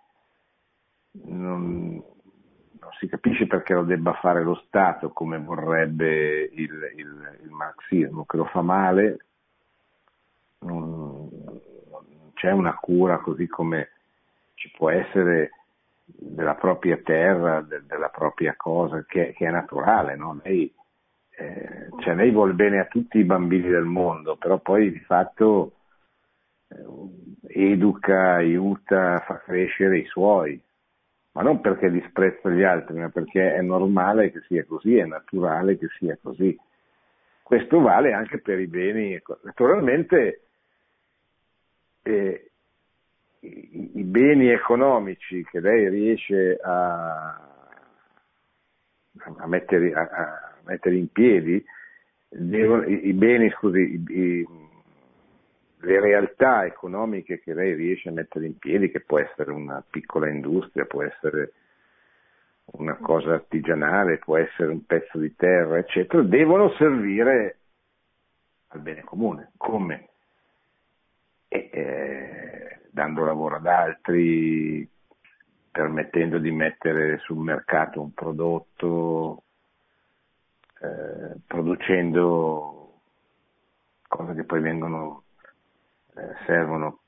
Speaker 2: non, non si capisce perché lo debba fare lo Stato come vorrebbe il, il, il marxismo, che lo fa male, non, non c'è una cura così come ci può essere della propria terra, de, della propria cosa, che, che è naturale, no? lei, eh, cioè lei vuole bene a tutti i bambini del mondo, però poi di fatto eh, educa, aiuta, fa crescere i suoi, ma non perché disprezza gli altri, ma perché è normale che sia così, è naturale che sia così. Questo vale anche per i beni. Naturalmente eh, i, beni economici che lei riesce a, a, mettere, a, a mettere, in piedi, devono, i, i, beni, scusi, i, le realtà economiche che lei riesce a mettere in piedi, che può essere una piccola industria, può essere una cosa artigianale, può essere un pezzo di terra, eccetera, devono servire al bene comune. Come? E, eh, dando lavoro ad altri, permettendo di mettere sul mercato un prodotto, eh, producendo cose che poi vengono eh, servono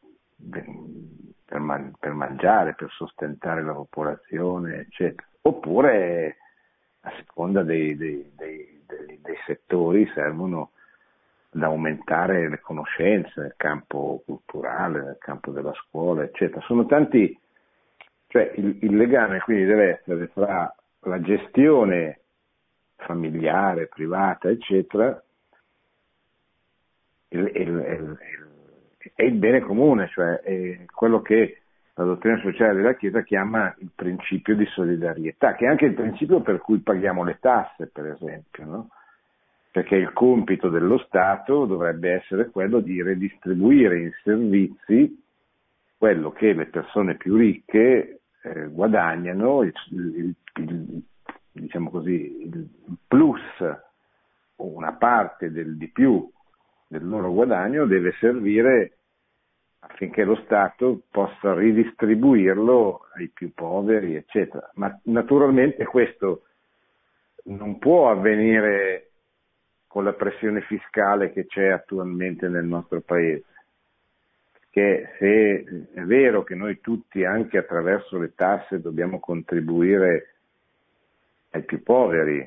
Speaker 2: per, man- per, mangiare, per sostentare la popolazione, eccetera. Oppure a seconda dei, dei, dei, dei settori servono ad aumentare le conoscenze nel campo culturale, nel campo della scuola, eccetera. Sono tanti, cioè il, il legame quindi deve essere fra la gestione familiare, privata, eccetera, il, il, il, il bene comune, cioè quello che la dottrina sociale della Chiesa chiama il principio di solidarietà, che è anche il principio per cui paghiamo le tasse, per esempio, no? Perché il compito dello Stato dovrebbe essere quello di redistribuire in servizi quello che le persone più ricche eh, guadagnano, il, il, il, diciamo così, il plus o una parte del di più del loro guadagno deve servire affinché lo Stato possa ridistribuirlo ai più poveri, eccetera. Ma naturalmente questo non può avvenire con la pressione fiscale che c'è attualmente nel nostro Paese. Perché se è vero che noi tutti, anche attraverso le tasse, dobbiamo contribuire ai più poveri,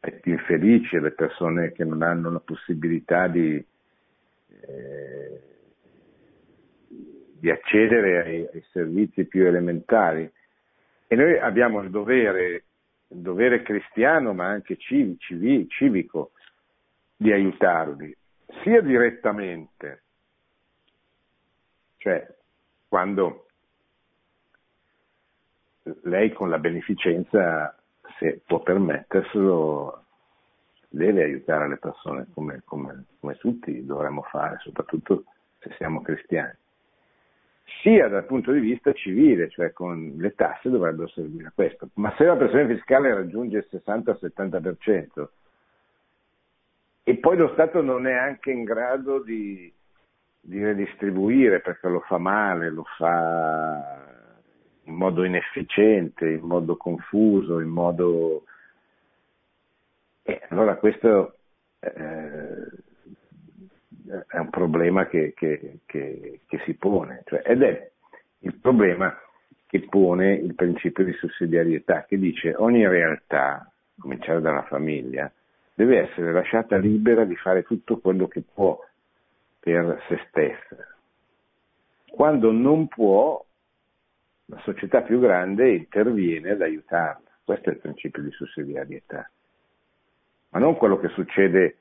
Speaker 2: ai più infelici, alle persone che non hanno la possibilità di, eh, di accedere ai, ai, servizi più elementari. E noi abbiamo il dovere, dovere cristiano, ma anche civico, di aiutarli, sia direttamente, cioè quando lei con la beneficenza se può permetterselo, deve aiutare le persone come, come, come tutti dovremmo fare, soprattutto se siamo cristiani sia dal punto di vista civile, cioè con le tasse dovrebbero servire a questo. Ma se la pressione fiscale raggiunge il 60-70% e poi lo Stato non è anche in grado di, di redistribuire perché lo fa male, lo fa in modo inefficiente, in modo confuso, in modo... E allora questo eh, è un problema che, che, che, che si pone, cioè, ed è il problema che pone il principio di sussidiarietà, che dice ogni realtà, a cominciare dalla famiglia, deve essere lasciata libera di fare tutto quello che può per se stessa. Quando non può, la società più grande interviene ad aiutarla. Questo è il principio di sussidiarietà. Ma non quello che succede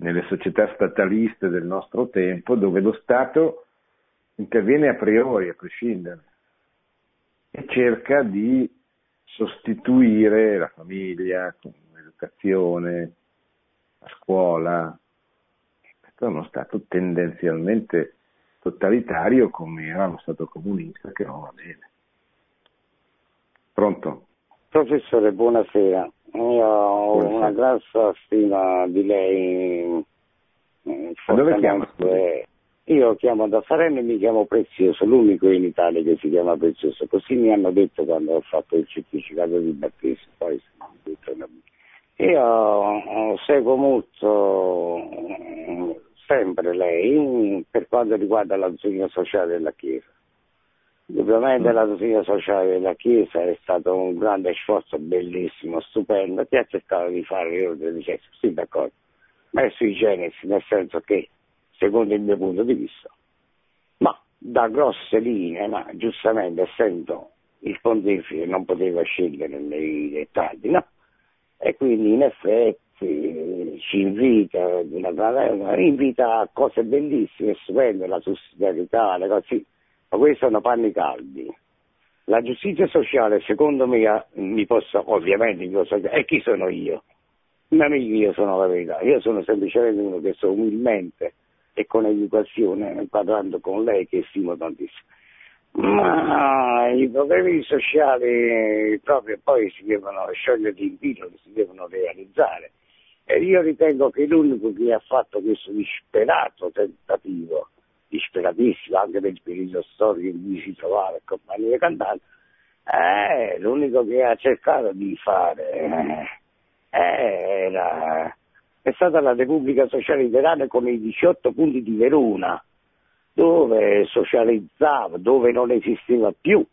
Speaker 2: nelle società stataliste del nostro tempo, dove lo Stato interviene a priori, a prescindere, e cerca di sostituire la famiglia con l'educazione, la scuola. Questo è uno Stato tendenzialmente totalitario come era lo Stato comunista che non va bene. Pronto?
Speaker 6: Professore, buonasera. Io ho buonasera. una grassa stima di lei.
Speaker 2: dove chiama?
Speaker 6: Io chiamo da Salerno e mi chiamo Prezioso, l'unico in Italia che si chiama Prezioso. Così mi hanno detto quando ho fatto il certificato di battesimo. Poi io seguo molto sempre lei per quanto riguarda la dottrina sociale della Chiesa. Ovviamente mm. la dottrina sociale della Chiesa è stato un grande sforzo bellissimo, stupendo, che ha cercato di fare io dicevo, sì d'accordo, ma è sui genesi, nel senso che, secondo il mio punto di vista, ma da grosse linee, ma giustamente essendo il pontefice non poteva scegliere nei dettagli, no? E quindi in effetti ci invita, invita a cose bellissime, stupende, la sussidiarietà, le cose, ma questi sono panni caldi. La giustizia sociale, secondo me, mi posso, ovviamente, io so, e chi sono io? Non io sono la verità, io sono semplicemente uno che so umilmente e con educazione, parlando con lei che stimo tantissimo. Ma i problemi sociali proprio poi si devono sciogliere in pillole, si devono realizzare. E io ritengo che l'unico che ha fatto questo disperato tentativo, disperatissimo anche per il periodo storico in cui si trovava e compagnia cantante, è l'unico che ha cercato di fare eh, era, è stata la Repubblica Sociale Italiana con i 18 punti di Verona, dove socializzava, dove non esisteva più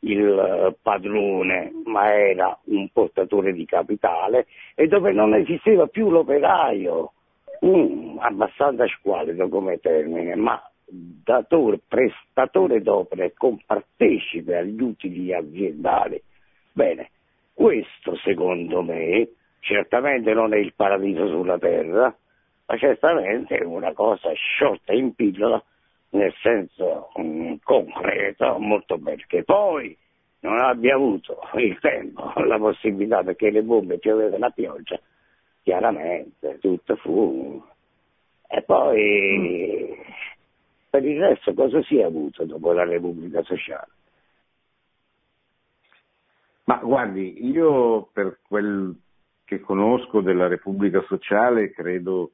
Speaker 6: il eh, padrone, ma era un portatore di capitale e dove non esisteva più l'operaio, un abbastanza squalido come termine, ma datore, prestatore d'opera e compartecipe agli utili aziendali. Bene, questo secondo me certamente non è il paradiso sulla terra, ma certamente è una cosa sciolta in pillola nel senso um, concreto molto bene, che poi non abbia avuto il tempo, la possibilità perché le bombe pioveva la pioggia, chiaramente tutto fu. E poi mm. Per il resto cosa si è avuto dopo la Repubblica Sociale?
Speaker 2: Ma guardi, io per quel che conosco della Repubblica Sociale credo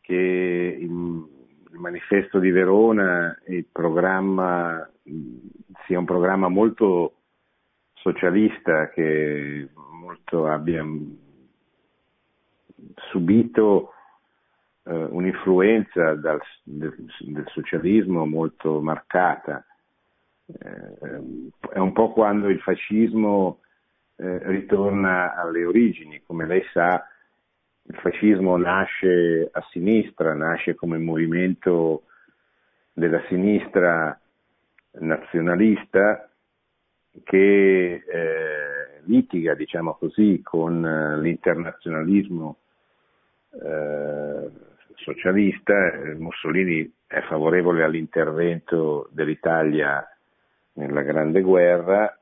Speaker 2: che il manifesto di Verona, il programma sia un programma molto socialista che molto abbia subito eh, un'influenza dal, del, del, socialismo molto marcata. Eh, è un po' quando il fascismo eh, ritorna alle origini, come lei sa il fascismo nasce a sinistra, nasce come movimento della sinistra nazionalista che eh, litiga, diciamo così, con eh, l'internazionalismo eh, socialista. Mussolini è favorevole all'intervento dell'Italia nella Grande Guerra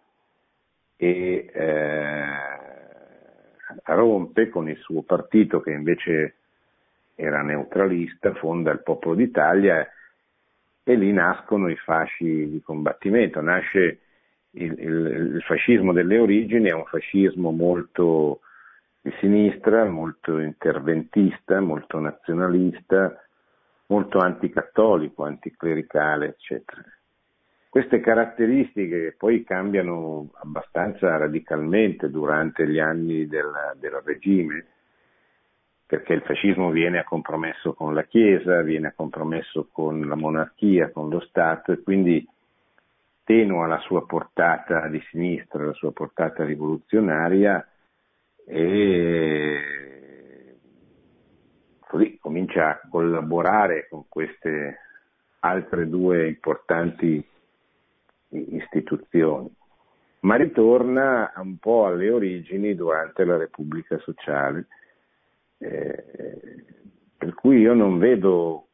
Speaker 2: e eh, rompe con il suo partito che invece era neutralista, fonda il Popolo d'Italia e lì nascono i fasci di combattimento, nasce il, il, il fascismo delle origini, è un fascismo molto di sinistra, molto interventista, molto nazionalista, molto anticattolico, anticlericale, eccetera. Queste caratteristiche poi cambiano abbastanza radicalmente durante gli anni del, del regime, perché il fascismo viene a compromesso con la Chiesa, viene a compromesso con la monarchia, con lo Stato e quindi tenua la sua portata di sinistra, la sua portata rivoluzionaria e così comincia a collaborare con queste altre due importanti istituzioni, ma ritorna un po' alle origini durante la Repubblica Sociale, eh, per cui io non vedo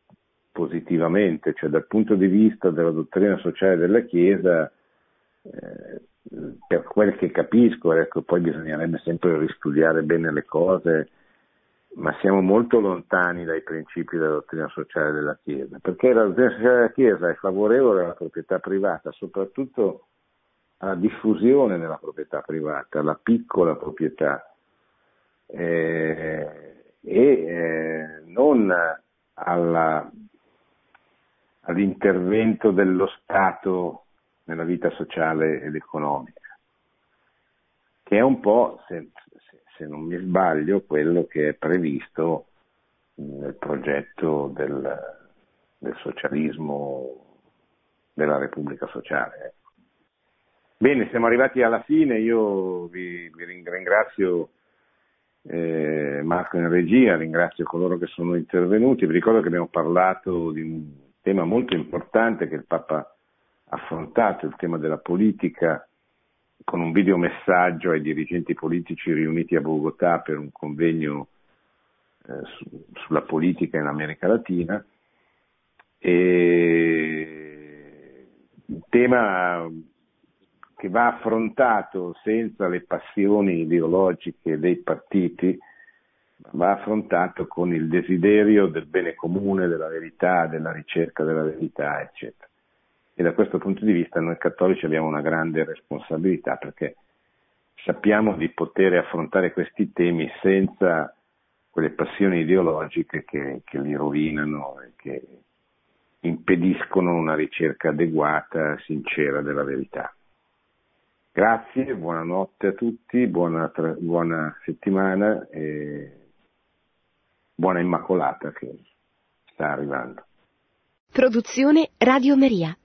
Speaker 2: positivamente, cioè dal punto di vista della dottrina sociale della Chiesa, eh, per quel che capisco, ecco, poi bisognerebbe sempre ristudiare bene le cose ma siamo molto lontani dai principi della dottrina sociale della Chiesa, perché la dottrina sociale della Chiesa è favorevole alla proprietà privata, soprattutto alla diffusione della proprietà privata, alla piccola proprietà eh, e eh, non alla, all'intervento dello Stato nella vita sociale ed economica, che è un po', se, se non mi sbaglio, quello che è previsto nel progetto del, del socialismo della Repubblica Sociale. Ecco. Bene, siamo arrivati alla fine, io vi, vi ringrazio eh, Marco in regia, ringrazio coloro che sono intervenuti, vi ricordo che abbiamo parlato di un tema molto importante che il Papa affrontato, il tema della politica con un videomessaggio ai dirigenti politici riuniti a Bogotà per un convegno eh, su, sulla politica in America Latina. E un tema che va affrontato senza le passioni ideologiche dei partiti, va affrontato con il desiderio del bene comune, della verità, della ricerca della verità, eccetera e da questo punto di vista noi cattolici abbiamo una grande responsabilità perché sappiamo di poter affrontare questi temi senza quelle passioni ideologiche che, che li rovinano e che impediscono una ricerca adeguata, sincera della verità. Grazie, buonanotte a tutti, buona, buona settimana e buona Immacolata che sta arrivando.
Speaker 1: Produzione Radio Maria.